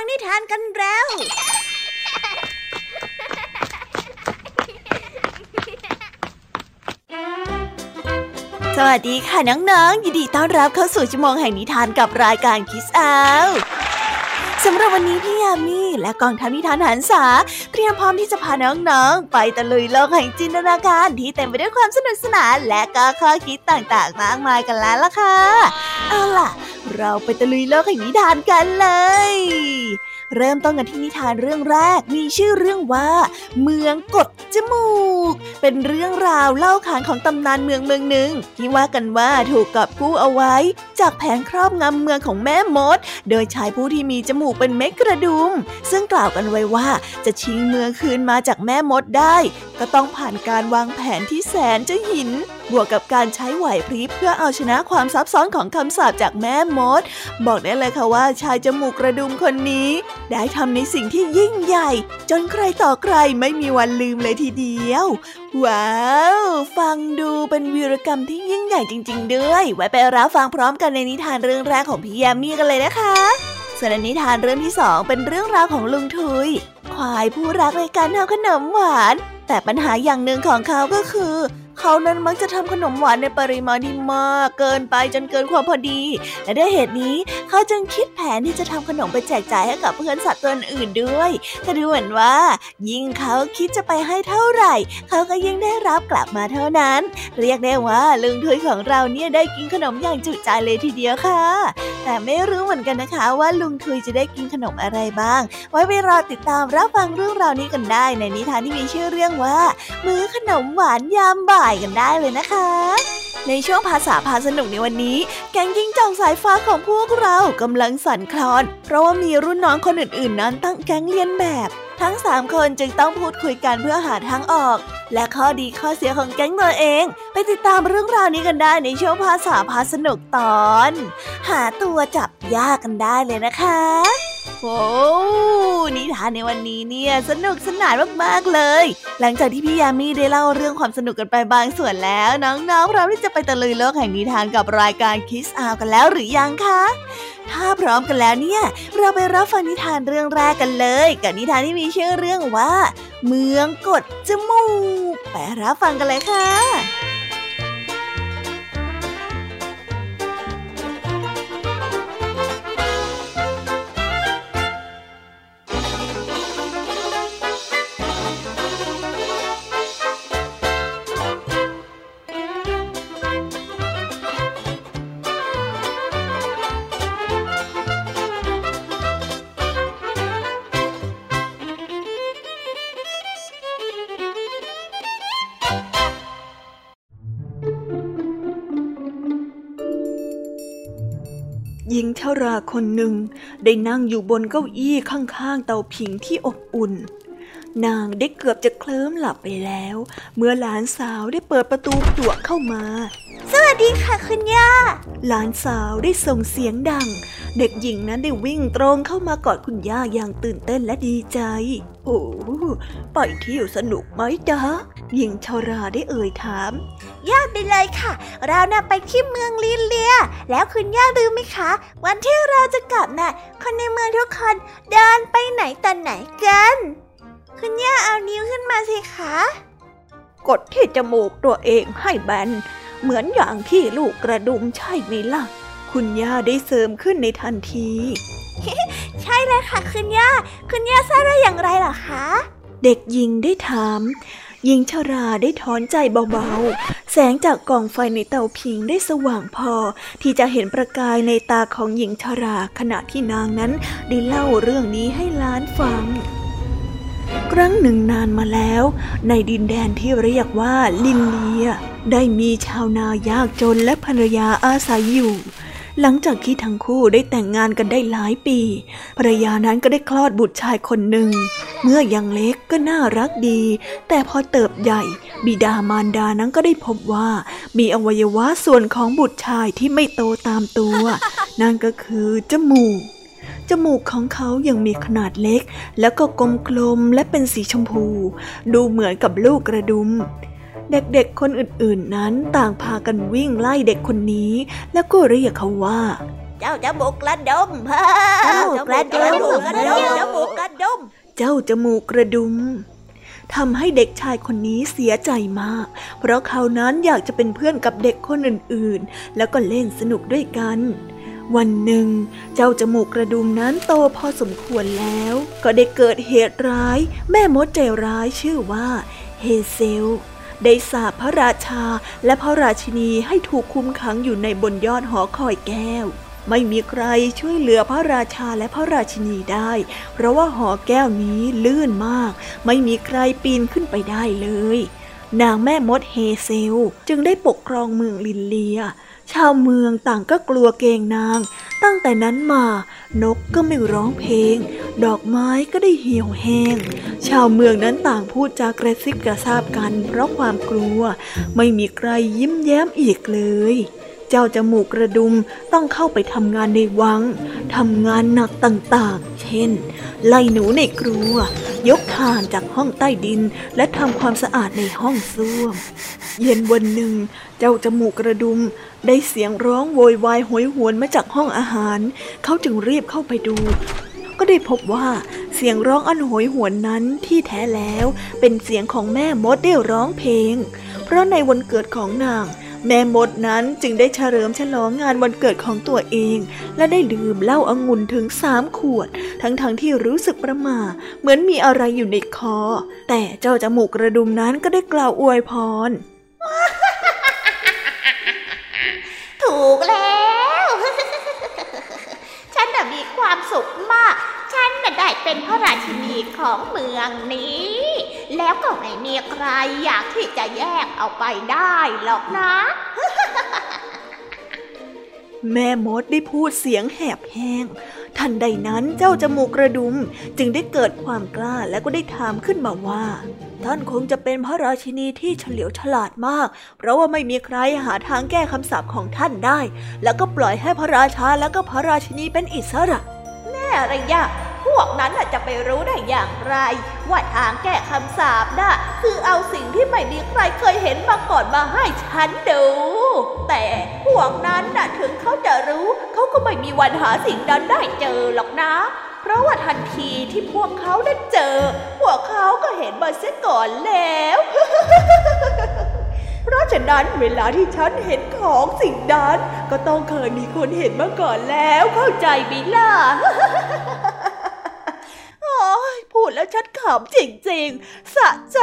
ฟังนิทานกันแล้ว สวัสดีค่ะน้องๆ ยินดีต้อนรับเข้าสู่ชั่วโมงแห่งนิทานกับรายการคิสอาสำหรับวันนี้พี่ยามีและกองทัพนิทานหันษาเตรียมพร้อมที่จะพาน้องๆ ไปตะลุยโลกแห่งจินตนาการที่เต็มไปด้วยความสนุกสนานและก็ข้อคิดต่างๆ มากมายกันแล้วล่ะค่ะ เอาล่ะ เราไปตะลุยโลกแห่งนิทานกันเลย เริ่มต้นกันที่นิทานเรื่องแรกมีชื่อเรื่องว่า เมืองกดจมูก เป็นเรื่องราวเล่าขานของตำนานเมืองเมืองหนึ่ง ที่ว่ากันว่าถูกกอบกู้เอาไว้ จากแผนครอบงำเมืองของแม่มด โดยชายผู้ที่มีจมูกเป็นเม็ดกระดุม ซึ่งกล่าวกันไว้ว่าจะชิงเมืองคืนมาจากแม่มดได้ ก็ต้องผ่านการวางแผนที่แสนจะหิน บวกกับการใช้ไหวพริบเพื่อเอาชนะความซับซ้อนของคำสาปจากแม่มด บอกได้เลยค่ะว่าชายจมูกกระดุมคนนี้ ได้ทำในสิ่งที่ยิ่งใหญ่ จนใครต่อใครไม่มีวันลืมเลยทีเดียว ว้าว ฟังดูเป็นวีรกรรมที่ยิ่งใหญ่จริง ๆ ด้วย ไว้ไปรับฟังพร้อมกันในนิทานเรื่องแรกของพี่ยามีกันเลยนะคะส่วนนิทานเรื่องที่สองเป็นเรื่องราวของลุงทุย ควายผู้รักในการทำขนมหวาน แต่ปัญหาอย่างหนึ่งของเขาก็คือ เขานั้นมักจะทำขนมหวานในปริมาณที่มากเกินไปจนเกินความพอดี และด้วยเหตุนี้เขาจึงคิดแผนที่จะทำขนมไปแจกจ่ายให้กับเพื่อนสัตว์ตัวอื่นด้วย แต่ดูเหมือนว่า ยิ่งเขาคิดจะไปให้เท่าไหร่ เขาก็ยิ่งได้รับกลับมาเท่านั้น เรียกได้ว่าลุงทุยของเราเนี่ยได้กินขนมอย่างจุใจเลยทีเดียวค่ะ แต่ไม่รู้เหมือนกันนะคะว่าลุงทุยจะได้กินขนมอะไรบ้าง ไว้ไปรอติดตามรับฟังเรื่องราวนี้กันได้ ในนิทานที่มีชื่อเรื่องว่า มื้อขนมหวานยามบ่ายกันได้เลยนะคะ ในช่วงภาษาพาสนุกในวันนี้ แก๊งยิงจองสายฟ้าของพวกเรากำลังสั่นคลอน เพราะว่ามีรุ่นน้องคนอื่นๆ นั้นตั้งแก๊งเลียนแบบ ทั้งสามคนจึงต้องพูดคุยกันเพื่อหาทางออก และข้อดีข้อเสียของแก๊งตัวเอง ไปติดตามเรื่องราวนี้กันได้ในช่วงภาษาพาสนุกตอน หาตัวจับยากกันได้เลยนะคะ โอ้นิทานในวันนี้เนี่ยสนุกสนานมากๆเลย หลังจากที่พี่ยามีได้เล่าเรื่องความสนุกกันไปบางส่วนแล้ว น้องๆพร้อมที่จะไปตะลุยโลกแห่งนิทานกับรายการคิสอาวกันแล้วหรือยังคะถ้าพร้อมกันแล้วเนี่ย เราไปรับฟังนิทานเรื่องแรกกันเลย กับนิทานที่มีชื่อเรื่องว่า เมืองกดจมูกไปรับฟังกันเลยค่ะ คนหนึ่งได้นั่งอยู่บนเก้าอี้ข้างๆเตาผิงที่อบอุ่น นางได้เกือบจะเคลิ้มหลับไปแล้ว เมื่อหลานสาวได้เปิดประตูปลวกเข้ามา สวัสดีค่ะคุณย่า หลานสาวได้ส่งเสียงดัง เด็กหญิงนั้นได้วิ่งตรงเข้ามากอดคุณย่าอย่างตื่นเต้นและดีใจ โอ้ไปเที่ยวสนุกไหมจ๊ะหญิงชาราได้เอ่ยถามยอดไปเลยค่ะ เราน่ะไปที่เมืองลิเลีย แล้วคุณย่าลืมไหมคะ วันที่เราจะกลับน่ะ คนในเมืองทุกคนเดินไปไหนตอนไหนกัน คุณย่าเอานิ้วขึ้นมาสิคะ กดที่จมูกตัวเองให้แบน เหมือนอย่างที่ลูกกระดุมใช่ไหมล่ะ คุณย่าได้เสริมขึ้นในทันที ใช่เลยค่ะคุณย่า คุณย่าทราบได้อย่างไรหรอคะ เด็กหญิงได้ถามหญิงชาราได้ถอนใจเบาๆ แสงจากกองไฟในเตาผิงได้สว่างพอ ที่จะเห็นประกายในตาของหญิงชาราขณะที่นางนั้นได้เล่าเรื่องนี้ให้ล้านฟัง ครั้งหนึ่งนานมาแล้ว ในดินแดนที่เรียกว่าลินเลีย ได้มีชาวนายากจนและภรรยาอาศัยอยู่ หลังจากที่ทั้งคู่ได้แต่งงานกันได้หลายปี ภรรยานั้นก็ได้คลอดบุตรชายคนหนึ่ง เมื่อยังเล็กก็น่ารักดี แต่พอเติบใหญ่ บิดามารดานั้นก็ได้พบว่า มีอวัยวะส่วนของบุตรชายที่ไม่โตตามตัว นั่นก็คือจมูกจมูกของเขายังมีขนาดเล็ก แล้วก็กลมๆและเป็นสีชมพู ดูเหมือนกับลูกกระดุม เด็กๆคนอื่นๆนั้นต่างพากันวิ่งไล่เด็กคนนี้ แล้วก็เรียกเขาว่า เจ้าจมูกกระดมจมูกกระดมจมูกกระดม เจ้าจมูกกระดุมทำให้เด็กชายคนนี้เสียใจมาก เพราะเขานั้นอยากจะเป็นเพื่อนกับเด็กคนอื่นๆ แล้วก็เล่นสนุกด้วยกัน วันหนึ่ง เจ้าจมูกกระดุมนั้นโตพอสมควรแล้ว ก็ได้เกิดเหตุร้าย แม่มดใจร้ายชื่อว่าเฮเซล ได้สาบพระราชาและพระราชินีให้ถูกคุมขังอยู่ในบนยอดหอคอยแก้ว ไม่มีใครช่วยเหลือพระราชาและพระราชินีได้ เพราะว่าหอแก้วนี้ลื่นมาก ไม่มีใครปีนขึ้นไปได้เลย นางแม่มดเฮเซล จึงได้ปกครองเมืองลินเลีย ชาวเมืองต่างก็กลัวเกงนาง ตั้งแต่นั้นมา นกก็ไม่ร้องเพลง ดอกไม้ก็ได้เหี่ยวแห้ง ชาวเมืองนั้นต่างพูดจากระซิบกระซาบกัน เพราะความกลัว ไม่มีใครยิ้มแย้มอีกเลยเจ้าจมูกกระดุมต้องเข้าไปทำงานในวัง ทำงานหนักต่างๆ เช่น ไล่หนูในครัว ยกถ่านจากห้องใต้ดิน และทำความสะอาดในห้องส้วม เย็นวันหนึ่ง เจ้าจมูกกระดุม ได้เสียงร้องโวยวายหวยหวนมาจากห้องอาหาร เขาจึงรีบเข้าไปดู ก็ได้พบว่าเสียงร้องอันโหยหวนนั้นที่แท้แล้วเป็นเสียงของแม่มดได้ร้องเพลง เพราะในวันเกิดของนางแม่มดนั้นจึงได้เฉลิมฉลองงานวันเกิดของตัวเอง และได้ดื่มเหล้าอางุ่นถึงสามขวด ทั้งๆทที่รู้สึกประมาเหมือนมีอะไรอยู่ในคอ แต่เจ้าจมูกกระดุมนั้นก็ได้กล่าวอวยพร ถูกแล้ว ฉันน่ะมีความสุขมาก ฉันน่ะได้เป็นพระราชินีของเมืองนี้ แล้วก็ไม่มีใครอยากที่จะแยกเอาไปได้หรอกนะ แม่มดได้พูดเสียงแหบแห้ง ทันใดนั้นเจ้าจมูกกระดุมจึงได้เกิดความกล้าและก็ได้ถามขึ้นมาว่า ท่านคงจะเป็นพระราชินีที่เฉลียวฉลาดมาก เพราะว่าไม่มีใครหาทางแก้คำสาปของท่านได้ แล้วก็ปล่อยให้พระราชาและก็พระราชินีเป็นอิสระแน่อะไรยะ พวกนั้นจะไปรู้ได้อย่างไร ว่าทางแก้คำสาปน่ะคือเอาสิ่งที่ไม่มีใครเคยเห็นมาก่อนมาให้ฉันดู แต่พวกนั้นน่ะถึงเขาจะรู้ เขาก็ไม่มีวันหาสิ่งนั้นได้เจอหรอกนะ เพราะว่าทันทีที่พวกเขาได้เจอ พวกเขาก็เห็นมาเสียก่อนแล้วเพราะฉะนั้นเวลาที่ฉันเห็นของสิ่งนั้น ก็ต้องเคยมีคนเห็นมาก่อนแล้วเข้าใจบิล่ะ พูดแล้วฉันขำจริงๆ สะใจ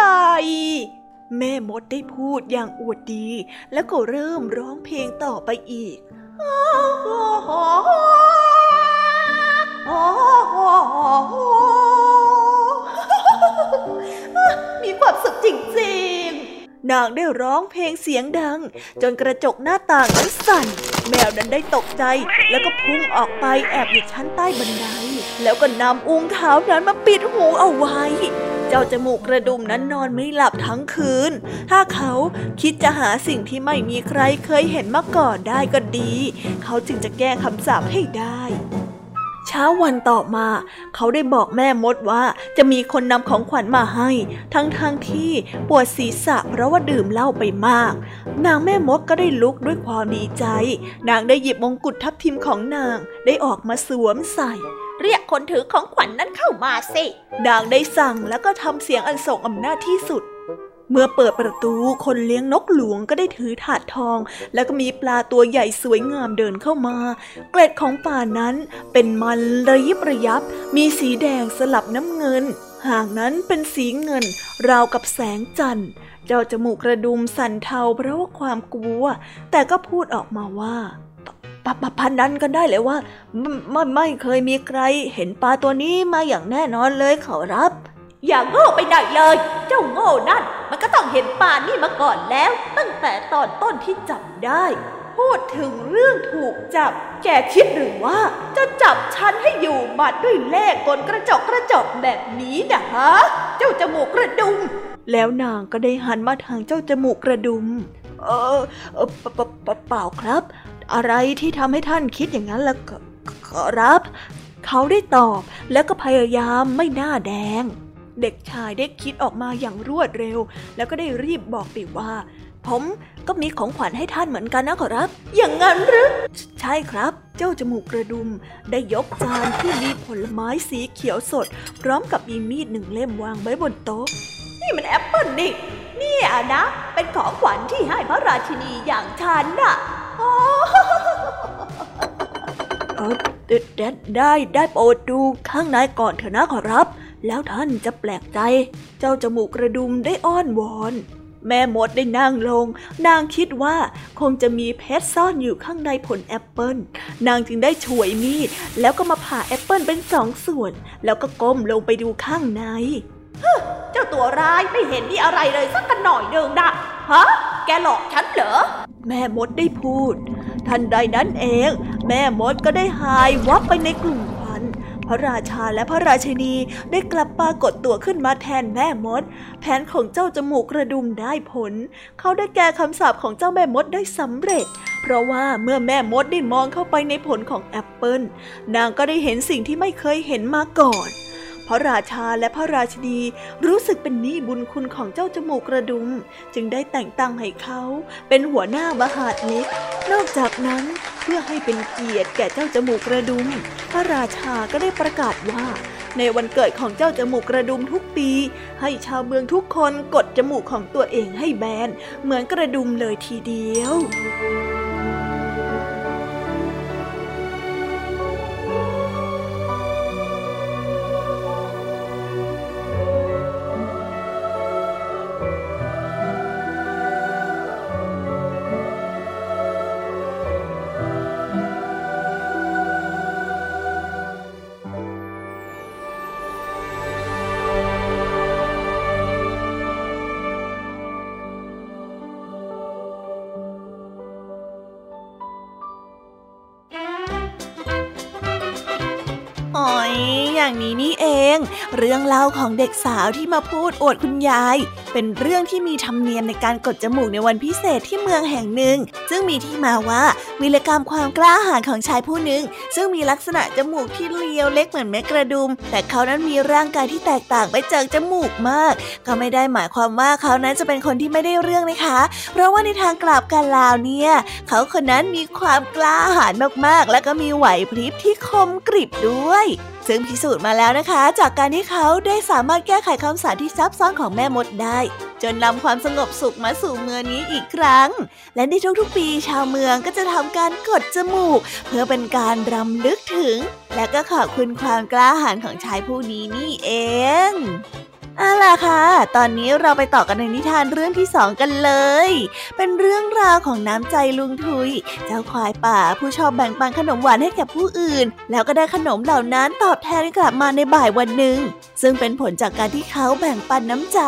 แม่มดได้พูดอย่างอวดดี แล้วก็เริ่มร้องเพลงต่อไปอีกมีความสุขจริงๆ นางได้ร้องเพลงเสียงดัง จนกระจกหน้าต่างนั้นสั่น แมวนั้นได้ตกใจ แล้วก็พุ่งออกไปแอบอยู่ชั้นใต้บันได แล้วก็นำอุ้งเท้านั้นมาปิดหูเอาไว้ เจ้าจมูกกระดุมนั้นนอนไม่หลับทั้งคืน ถ้าเขาคิดจะหาสิ่งที่ไม่มีใครเคยเห็นมาก่อนได้ก็ดี เขาจึงจะแก้คำสาปให้ได้ ช้าวันต่อมา เขาได้บอกแม่มดว่าจะมีคนนำของขวัญมาให้ ทั้งๆทที่ปวดศีรษะเพราะว่าดื่มเหล้าไปมาก นางแม่มดก็ได้ลุกด้วยความดีใจ นางได้หยิบมงกุฎทับทิมของนางได้ออกมาสวมใส่เรียกคนถือของขวัญนนั้นเข้ามาสิ นางได้สั่งแล้วก็ทำเสียงอันส่งอำนาจที่สุด เมื่อเปิดประตูคนเลี้ยงนกหลวงก็ได้ถือถาดทอง แล้วก็มีปลาตัวใหญ่สวยงามเดินเข้ามา เกล็ดของปลานั้นเป็นมันระยิบระยับ มีสีแดงสลับน้ำเงิน หางนั้นเป็นสีเงิน ราวกับแสงจันทร์ เจ้าจมูกกระดุมสั่นเทาเพราะว่าความกลัว แต่ก็พูดออกมาว่าปะปะพันนันกันได้เลยว่าไม่ไม่เคยมีใครเห็นปลาตัวนี้มาอย่างแน่นอนเลยขอรับ อย่าโง่ไปไหนเลย เจ้าโง่นั่น มันก็ต้องเห็นปลานี่มาก่อนแล้ว ตั้งแต่ตอนต้นที่จับได้ พูดถึงเรื่องถูกจับ แกคิดหรือว่า จะจับฉันให้อยู่บัดด้วยเลขกลกระจกกระจกแบบนี้นะฮะ เจ้าจมูกกระดุม แล้วนางก็ได้หันมาทางเจ้าจมูกกระดุม เออเออเปล่าครับ อะไรที่ทำให้ท่านคิดอย่างนั้นล่ะขอรับ เขาได้ตอบแล้วก็พยายามไม่หน้าแดง เด็กชายได้คิดออกมาอย่างรวดเร็ว แล้วก็ได้รีบบอกไปว่า ผมก็มีของขวัญให้ท่านเหมือนกันนะขอรับ อย่างนั้นหรือ ใช่ครับ เจ้าจมูกกระดุม ได้ยกจานที่มีผลไม้สีเขียวสด พร้อมกับมีมีดหนึ่งเล่มวางไว้บนโต๊ะ นี่มันแอปเปิลนี่นี่อะนะ เป็นของขวัญที่ให้พระราชินีอย่างฉันน่ะโอ้เออได้ได้ได้โปรดดูข้างในก่อนเถอะนะขอรับ แล้วท่านจะแปลกใจ เจ้าจมูกกระดุมได้อ้อนวอน แม่มดได้นั่งลง นางคิดว่าคงจะมีเพชรซ่อนอยู่ข้างในผลแอปเปิลนางจึงได้ฉวยมีด แล้วก็มาผ่าแอปเปิลเป็นสองส่วน แล้วก็ก้มลงไปดูข้างในเจ้าตัวร้ายไม่เห็นมีอะไรเลยสักกันหน่อยเดิงนะฮะ แกหลอกฉันเหรอ แม่มดได้พูด ทันใดนั้นเอง แม่มดก็ได้หายวับไปในกลุ่ม พระราชาและพระราชินีได้กลับปรากฏตัวขึ้นมาแทนแม่มด แผนของเจ้าจมูกกระดุมได้ผล เขาได้แก้คำสาปของเจ้าแม่มดได้สำเร็จ เพราะว่าเมื่อแม่มดได้มองเข้าไปในผลของแอปเปิลนางก็ได้เห็นสิ่งที่ไม่เคยเห็นมาก่อน พระราชาและพระราชินีรู้สึกเป็นหนี้บุญคุณของเจ้าจมูกกระดุม จึงได้แต่งตั้งให้เขาเป็นหัวหน้ามหาดเล็ก นอกจากนั้นเพื่อให้เป็นเกียรติแก่เจ้าจมูกกระดุม พระราชาก็ได้ประกาศว่า ในวันเกิดของเจ้าจมูกกระดุมทุกปี ให้ชาวเมืองทุกคนกดจมูกของตัวเองให้แบนเหมือนกระดุมเลยทีเดียว อย่างนี้นี่เอง เรื่องเล่าของเด็กสาวที่มาพูดอวดคุณยาย เป็นเรื่องที่มีธรรมเนียมในการกดจมูกในวันพิเศษที่เมืองแห่งหนึ่ง ซึ่งมีที่มาว่าวิรกรรมความกล้าหาญของชายผู้หนึ่ง ซึ่งมีลักษณะจมูกที่เลียวเล็กเหมือนเม็ดกระดุม แต่เขานั้นมีร่างกายที่แตกต่างไปจากจมูกมาก ก็ไม่ได้หมายความว่าเขานั้นจะเป็นคนที่ไม่ได้เรื่องนะคะ เพราะว่าในทางกลับกันลาวเนี่ย เขาคนนั้นมีความกล้าหาญมากๆ และก็มีไหวพริบที่คมกริบด้วย ซึ่งพิสูจน์มาแล้วนะคะ จากการที่เขาได้สามารถแก้ไขคำสาปที่ซับซ้อนของแม่มดได้ จนนำความสงบสุขมาสู่เมืองนี้อีกครั้ง และในทุกๆปีชาวเมืองก็จะทำการกดจมูก เพื่อเป็นการรำลึกถึง และก็ขอบคุณความกล้าหาญของชายผู้นี้นี่เอง เอาล่ะค่ะ ตอนนี้เราไปต่อกันในนิทานเรื่องที่สองกันเลย เป็นเรื่องราวของน้ำใจลุงทุย เจ้าควายป่าผู้ชอบแบ่งปันขนมหวานให้แก่ผู้อื่น แล้วก็ได้ขนมเหล่านั้นตอบแทนกลับมาในบ่ายวันหนึ่ง ซึ่งเป็นผลจากการที่เขาแบ่งปันน้ำใจ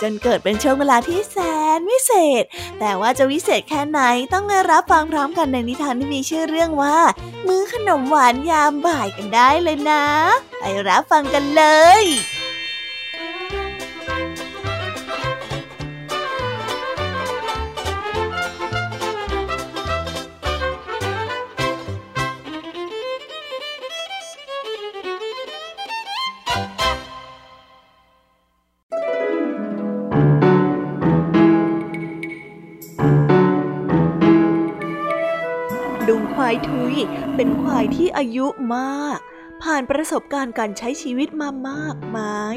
จนเกิดเป็นช่วงเวลาที่แสนวิเศษ แต่ว่าจะวิเศษแค่ไหนต้องมารับฟังพร้อมกันในนิทานที่มีชื่อเรื่องว่า มื้อขนมหวานยามบ่ายกันได้เลยนะ ไปรับฟังกันเลยาย เป็นควายที่อายุมาก ผ่านประสบการณ์การใช้ชีวิตมามากมาย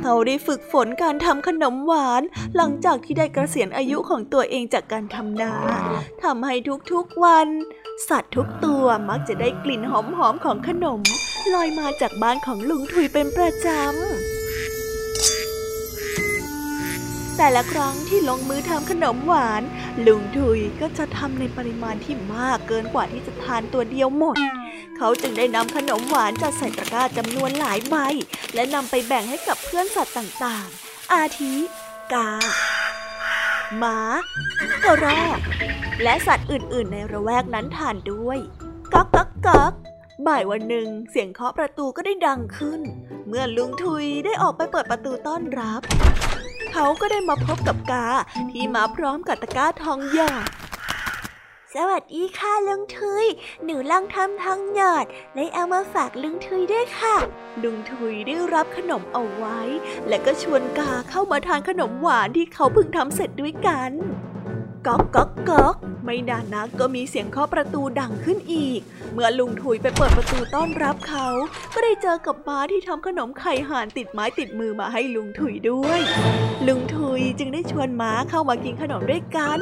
เขาได้ฝึกฝนการทำขนมหวาน หลังจากที่ได้กระเสียนอายุของตัวเองจากการทำนาทำให้ทุกๆวัน สัตว์ทุกตัวมักจะได้กลิ่นหอมๆของขนม ลอยมาจากบ้านของลุงทุยเป็นประจำ แต่ละครั้งที่ลงมือทำขนมหวาน ลุงทุยก็จะทำในปริมาณที่มากเกินกว่าที่จะทานตัวเดียวหมด เขาจึงได้นำขนมหวานจัดใส่ตะกร้าจำนวนหลายใบ และนำไปแบ่งให้กับเพื่อนสัตว์ต่างๆ อาทิ กา หมากระรอกและสัตว์อื่นๆ ในระแวกนั้นทานด้วยกักกักกักบ่ายวันหนึ่งเสียงเคาะประตูก็ได้ดังขึ้น เมื่อลุงทุยได้ออกไปเปิดประตูต้อนรับ เขาก็ได้มาพบกับกาที่มาพร้อมกับตะกร้าทองหยอด สวัสดีค่ะลุงทุย หนูลังทำทองหยอดเลยเอามาฝากลุงทุยด้วยค่ะ ลุงทุยได้รับขนมเอาไว้ และก็ชวนกาเข้ามาทานขนมหวานที่เขาเพิ่งทำเสร็จด้วยกัน ก๊อกก๊อกก๊อกไม่นานนักก็มีเสียงเคาะประตูดังขึ้นอีก เมื่อลุงถุยไปเปิดประตูต้อนรับเขา ก็ได้เจอกับม้าที่ทำขนมไข่ห่านติดไม้ติดมือมาให้ลุงถุยด้วย ลุงถุยจึงได้ชวนม้าเข้ามากินขนมด้วยกัน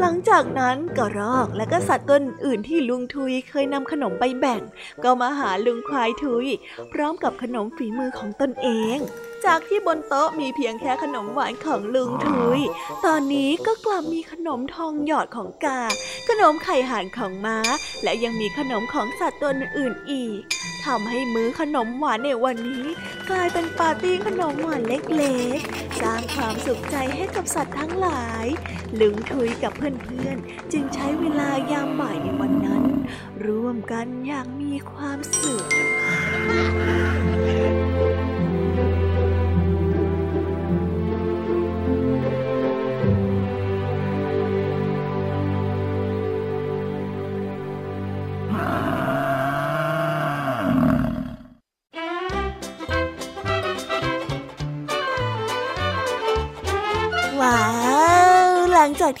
หลังจากนั้นกระรอกและก็สัตว์ตัวอื่นที่ลุงทุยเคยนำขนมไปแบ่ง ก็มาหาลุงควายทุย พร้อมกับขนมฝีมือของตนเอง จากที่บนโต๊ะมีเพียงแค่ขนมหวานของลุงทุย ตอนนี้ก็กลับมีขนมทองหยอดของกา ขนมไข่ห่านของม้า และยังมีขนมของสัตว์ตัวอื่นอีกทำให้มื้อขนมหวานในวันนี้ กลายเป็นปาร์ตี้ขนมหวานเล็กๆ สร้างความสุขใจให้กับสัตว์ทั้งหลาย ลุงทุยกับเพื่อนๆ จึงใช้เวลายามบ่ายในวันนั้น ร่วมกันอย่างมีความสุข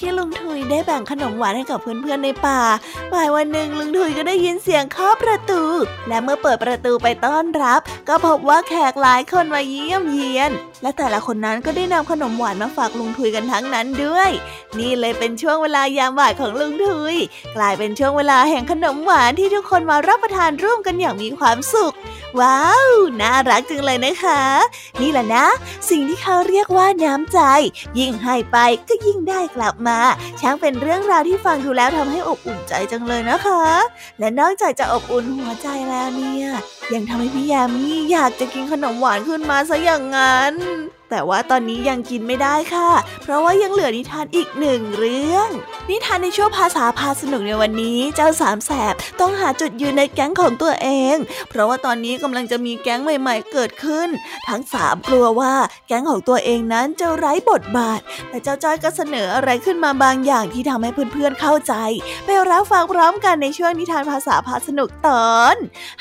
ที่ลุงทุยได้แบ่งขนมหวานให้กับเพื่อนๆในป่าบ่ายวันหนึ่งลุงทุยก็ได้ยินเสียงเคาะประตู และเมื่อเปิดประตูไปต้อนรับ ก็พบว่าแขกหลายคนมาเยี่ยมเยียน และแต่ละคนนั้นก็ได้นำขนมหวานมาฝากลุงทุยกันทั้งนั้นด้วย นี่เลยเป็นช่วงเวลายามบ่ายของลุงทุย กลายเป็นช่วงเวลาแห่งขนมหวานที่ทุกคนมารับประทานร่วมกันอย่างมีความสุข ว้าว น่ารักจังเลยนะคะ นี่แหละนะ สิ่งที่เขาเรียกว่าน้ำใจ ยิ่งให้ไปก็ยิ่งได้กลับมา ช่างเป็นเรื่องราวที่ฟังดูแล้วทำให้อบอุ่นใจจังเลยนะคะ และนอกจากจะอบอุ่นหัวใจแล้วเนี่ย ยังทำให้พี่ยามีอยากจะกินขนมหวานขึ้นมาซะอย่างนั้น แต่ว่าตอนนี้ยังกินไม่ได้ค่ะ เพราะว่ายังเหลือนิทานอีกหนึ่งเรื่อง นิทานในช่วงภาษาพาสนุกในวันนี้ เจ้าสามแสบต้องหาจุดยืนในแก๊งของตัวเอง เพราะว่าตอนนี้กำลังจะมีแก๊งใหม่ ๆ เกิดขึ้น ทั้งสามกลัวว่าแก๊งของตัวเองนั้นจะไร้บทบาท แต่เจ้าจ้อยก็เสนออะไรขึ้นมาบางอย่างที่ทำให้เพื่อนๆเข้าใจ ไปรับฟังพร้อมกันในช่วงนิทานภาษาพาสนุกตอน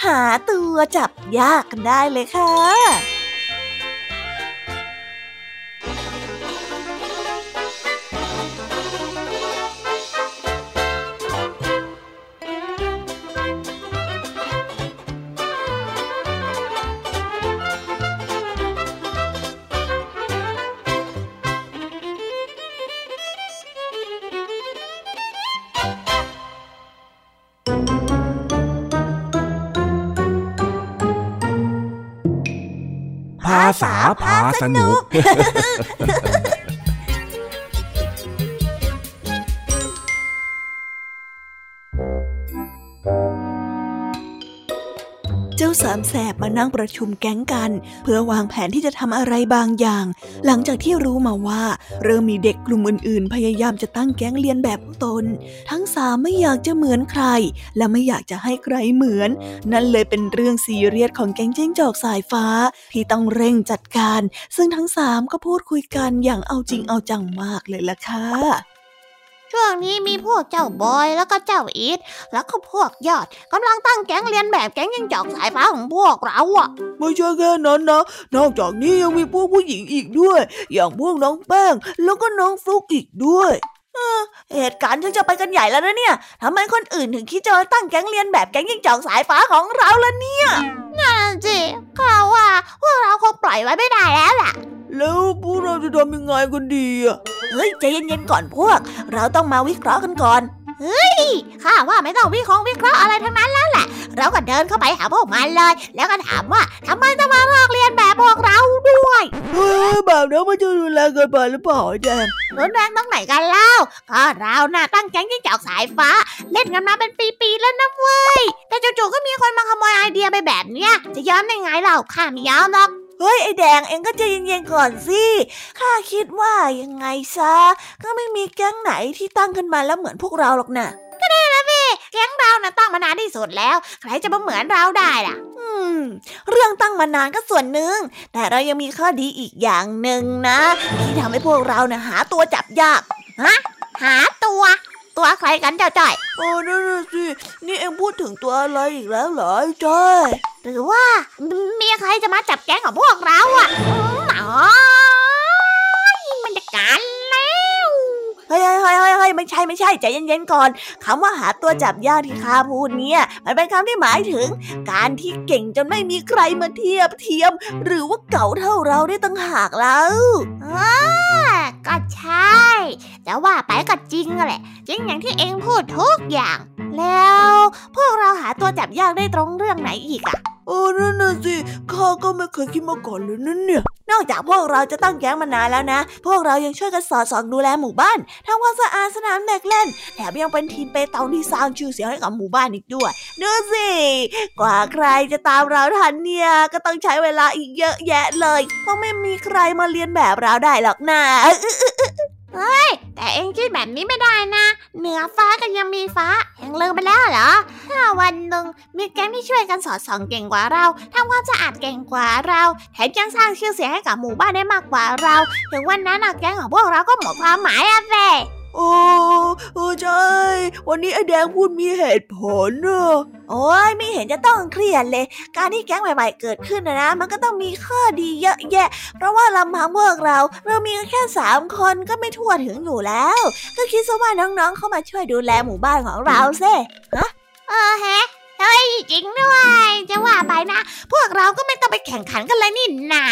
หาตัวจับยากกันได้เลยค่ะ ษาพาสนุกามแสบมานั่งประชุมแก๊งกัน เพื่อวางแผนที่จะทำอะไรบางอย่าง หลังจากที่รู้มาว่า เริ่มมีเด็กกลุ่มอื่นๆ พยายามจะตั้งแก๊งเรียนแบบตน ทั้งสามไม่อยากจะเหมือนใคร และไม่อยากจะให้ใครเหมือน นั่นเลยเป็นเรื่องซีเรียสของแก๊งเจ้งจอกสายฟ้า ที่ต้องเร่งจัดการ ซึ่งทั้งสามก็พูดคุยกันอย่างเอาจริงเอาจังมากเลยล่ะค่ะ ช่วงนี้มีพวกเจ้าบอยแล้วก็เจ้าอีทแล้วก็พวกยอดกำลังตั้งแก๊งเรียนแบบแก๊งยิงจอกสายฟ้าของพวกเราอะ ไม่ใช่แค่นั้นนะ นอกจากนี้ยังมีพวกผู้หญิงอีกด้วย อย่างพวกน้องแป้งแล้วก็น้องฟลุกอีกด้วยเหตุการณ์ฉันจะไปกันใหญ่แล้วนะเนี่ยทำไมคนอื่นถึงคิดจะตั้งแก๊งเรียนแบบแก๊งยิงจอกสายฟ้าของเราล่ะเนี่ยนั่นสิเขาว่าพวกเราคงปล่อยไว้ไม่ได้แล้วล่ะ แล้วพวกเราจะทำยังไงกันดีอะเฮ้ยใจเย็นๆก่อนพวก เราต้องมาวิเคราะห์กันก่อน เฮ้ยข้าว่าไม่ต้องวิเคราะห์วิเคราะห์อะไรทั้งนั้นแล้วแหละ เราก็เดินเข้าไปหาพวกมันเลย แล้วก็ถามว่าทำไมต้องมาลอกเรียนแบบพวกเราด้วยเฮ้ยแบบนี้มันจะรุนแรงเกินไปหรือเปล่าแดงรุนแรงตรงไหนกันเล่าก็เราน่ะตั้งแก๊งยิ่งจอกสายฟ้า เล่นกันมาเป็นปีๆแล้วนะเว้ยแต่จู่ๆก็มีคนมาขโมยไอเดียไปแบบเนี้ยจะยอมได้ไงเราข้าไม่ยอมหรอก เฮ้ยไอแดงเองก็ใจเย็นๆก่อนสิข้าคิดว่ายังไงซะ ก็ไม่มีแก๊งไหนที่ตั้งขึ้นมาแล้วเหมือนพวกเราหรอกนะก็ได้แล้วพี่แก๊งเรานะ่ะตั้งมานานที่สุดแล้ว ใครจะมาเหมือนเราได้ล่ะ อืม เรื่องตั้งมานานก็ส่วนหนึ่ง แต่เรายังมีข้อดีอีกอย่างหนึ่งนะ ที่ทำให้พวกเราเนี่ยหาตัวจับยากฮะหาตัว ตัวใครกันเจ้าจ้อยโอ้นั่นสิ นี่เอ็งพูดถึงตัวอะไรอีกแล้วเหรอจ้อยหรือว่ามีใครจะมาจับแก๊งของพวกเราอะอ๋อมันจะการแล้ว เฮ้ยเฮ้ยเฮ้ยเฮ้ยไม่ใช่ไม่ใช่ใจเย็นๆก่อนคำว่าหาตัวจับยากที่ข้าพูดเนี่ย มันเป็นคำที่หมายถึง การที่เก่งจนไม่มีใครมาเทียบเทียม หรือว่าเก่าเท่าเราได้ตั้งหากแล้วอ่าก็ใช่ แต่ว่าไปก็จริงแหละ จริงอย่างที่เองพูดทุกอย่าง แล้วพวกเราหาตัวจับยากได้ตรงเรื่องไหนอีกอะ เออนั่นน่ะสิข้าก็ไม่เคยคิดมาก่อนเลยนั่นเนี่ย นอกจากพวกเราจะตั้งแก๊งมานานแล้วนะ พวกเรายังช่วยกันสอดส่องดูแลหมู่บ้านทำความสะอาดสนามเด็กเล่น แถมยังเป็นทีมเปตองที่สร้างชื่อเสียงให้กับหมู่บ้านอีกด้วยดูสิกว่าใครจะตามเราทันเนี่ยก็ต้องใช้เวลาอีกเยอะแยะเลย เพราะไม่มีใครมาเรียนแบบเราได้หรอกนะ เฮ้ย แต่เองคิดแบบนี้ไม่ได้นะ เหนือฟ้าก็ยังมีฟ้าเองลืมไปแล้วเหรอ ถ้าวันหนึ่งมีแก๊งที่ช่วยกันสอดส่องเก่งกว่าเราทำความสะอาดเก่งกว่าเราแถมยังสร้างชื่อเสียงให้กับหมู่บ้านได้มากกว่าเรา ถึงวันนั้นแก๊งของพวกเราก็หมดความหมายอะเว้โอ้โอ้ใช่ วันนี้ไอแดงพูดมีเหตุผลเนอะโอ้ยไม่เห็นจะต้องเครียดเลย การที่แก๊งใหม่ๆเกิดขึ้นนะนะ มันก็ต้องมีข้อดีเยอะแยะ เพราะว่าลำพังพวกเรา เรามีแค่สามคนก็ไม่ทั่วถึงอยู่แล้ว ก็คิดซะว่าน้องๆ เข้ามาช่วยดูแลหมู่บ้านของเราเซ่ฮะเออแฮะเฮ้ยจริงด้วย จะว่าไปนะ พวกเราก็ไม่ต้องไปแข่งขันกันเลยนี่นา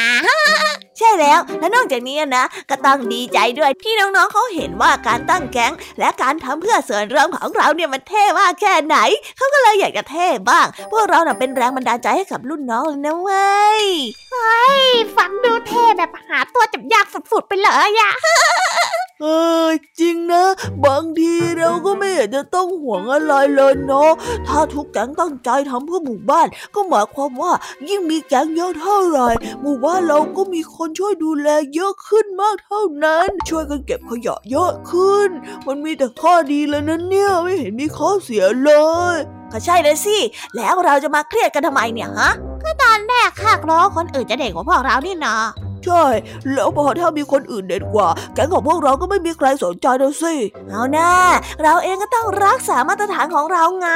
ใช่แล้ว และนอกจากนี้นะ ก็ต้องดีใจด้วยที่น้องๆเขาเห็นว่าการตั้งแก๊ง และการทำเพื่อส่วนรวมของเราเนี่ยมันเท่มากแค่ไหน เขาก็เลยอยากจะเท่บ้าง พวกเราเน่ะเป็นแรงบันดาลใจให้กับรุ่นน้องเลยนะเว้ยเฮ้ยฟังดูเท่แบบหาตัวจับยากฝุดๆไปเลยอะเออจริงนะ บางทีเราก็ไม่เห็นจะต้องห่วงอะไรเลยเนาะถ้าทุกแก๊งตั้งใจทำเพื่อหมู่บ้าน ก็หมายความว่ายิ่งมีแก๊งเยอะเท่าไหร่หมู่บ้านเราก็มีคนช่วยดูแลเยอะขึ้นมากเท่านั้น ช่วยกันเก็บขยะเยอะขึ้น มันมีแต่ข้อดีเลยนะเนี่ยไม่เห็นมีข้อเสียเลยก็ใช่เลยสิ แล้วเราจะมาเครียดกันทำไมเนี่ยฮะ ก็ตอนแรกข้าร้อคนอื่นจะเด็กกว่าพวกเรานี่นาใช่ แล้วพอถ้ามีคนอื่นเด่นกว่า แก๊งของพวกเราก็ไม่มีใครสนใจนะสิ เอาหน้า เราเองก็ต้องรักษามาตรฐานของเราไง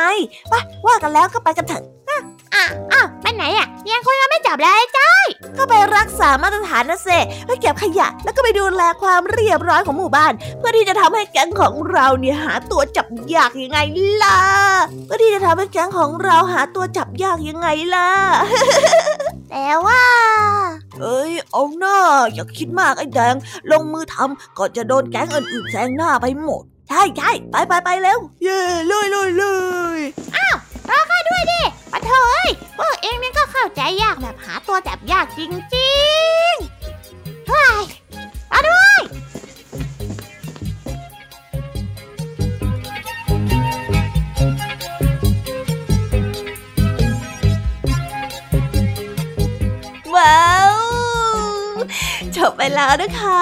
ไปว่ากันแล้วก็ไปกันเถอะ อะอะไปไหนอะยังคุยกันไม่จบเลยจ้อยก็ไปรักษามาตรฐานนะเซไปเก็บขยะ แล้วก็ไปดูแลความเรียบร้อยของหมู่บ้าน เพื่อที่จะทำให้แก๊งของเราเนี่ยหาตัวจับยากยังไงล่ะเพื่อที่จะทำให้แก๊งของเราหาตัวจับยากยังไงล่ะแต่ว่า เอ้ย เอาหน้าอย่าคิดมากไอ้แดง ลงมือทำก็จะโดนแก๊งอื่นๆแซงหน้าไปหมด ใช่ใช่ไปไปไปเร็ว เย่เลยเลยเลยอ้าวรอข้าด้วยดิ ปะเถยพวกเองนี่ก็เข้าใจยากแบบหาตัวจับยากจริงๆเฮ้ยมาด้วยว้าว จบไปแล้วนะคะ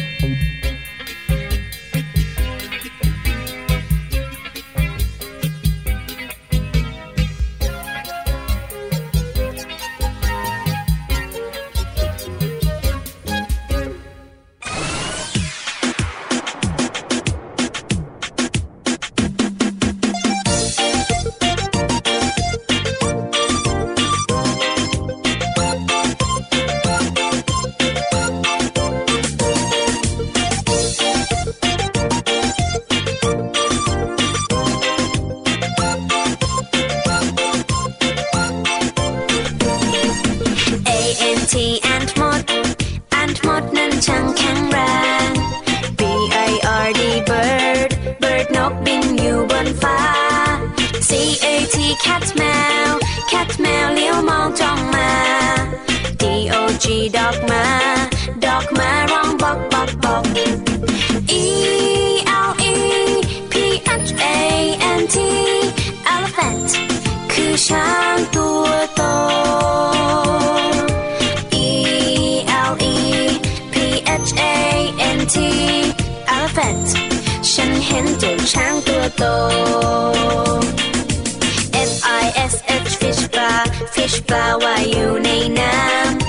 H ปลว่าอยู่ในน้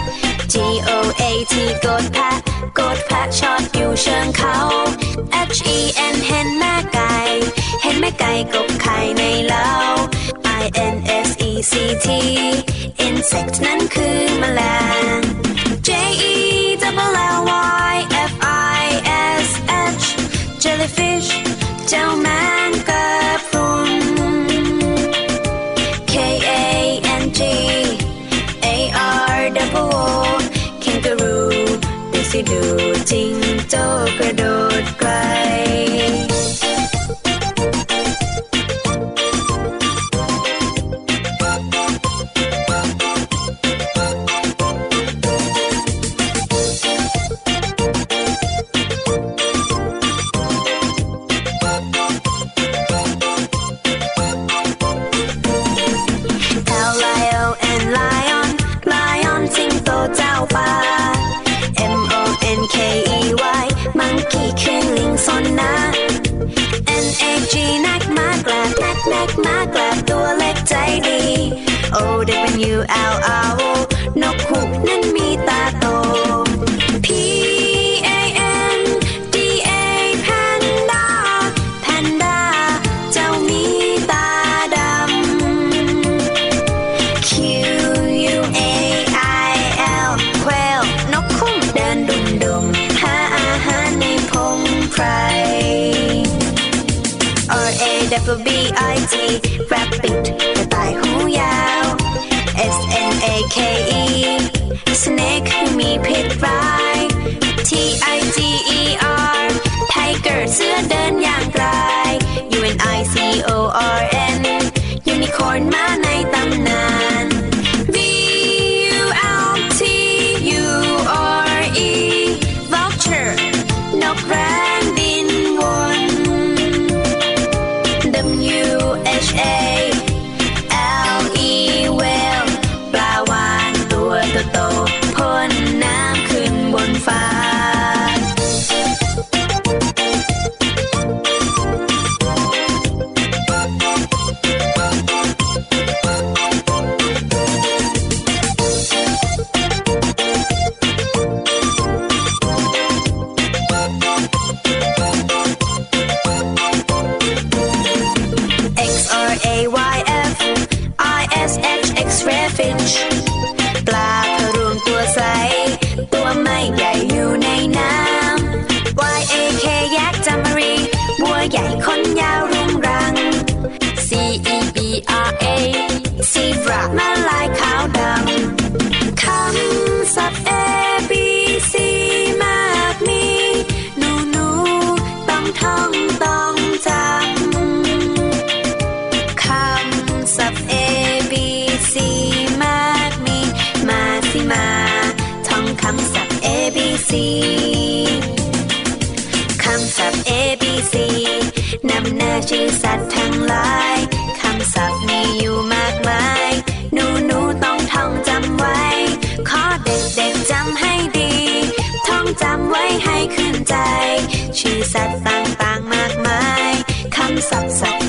ำ G O A T กดแพะกดแพะชอบอยู่เชิงเขา H E N เห็นแม่ไก่ เห็นแม่ไก่กบไข่ในเล้า I N S E C T insect นั้นคือแมลง J E W L Y ดูจริงโจกระโดดไกล out. goodbye. takes refuge. sat sat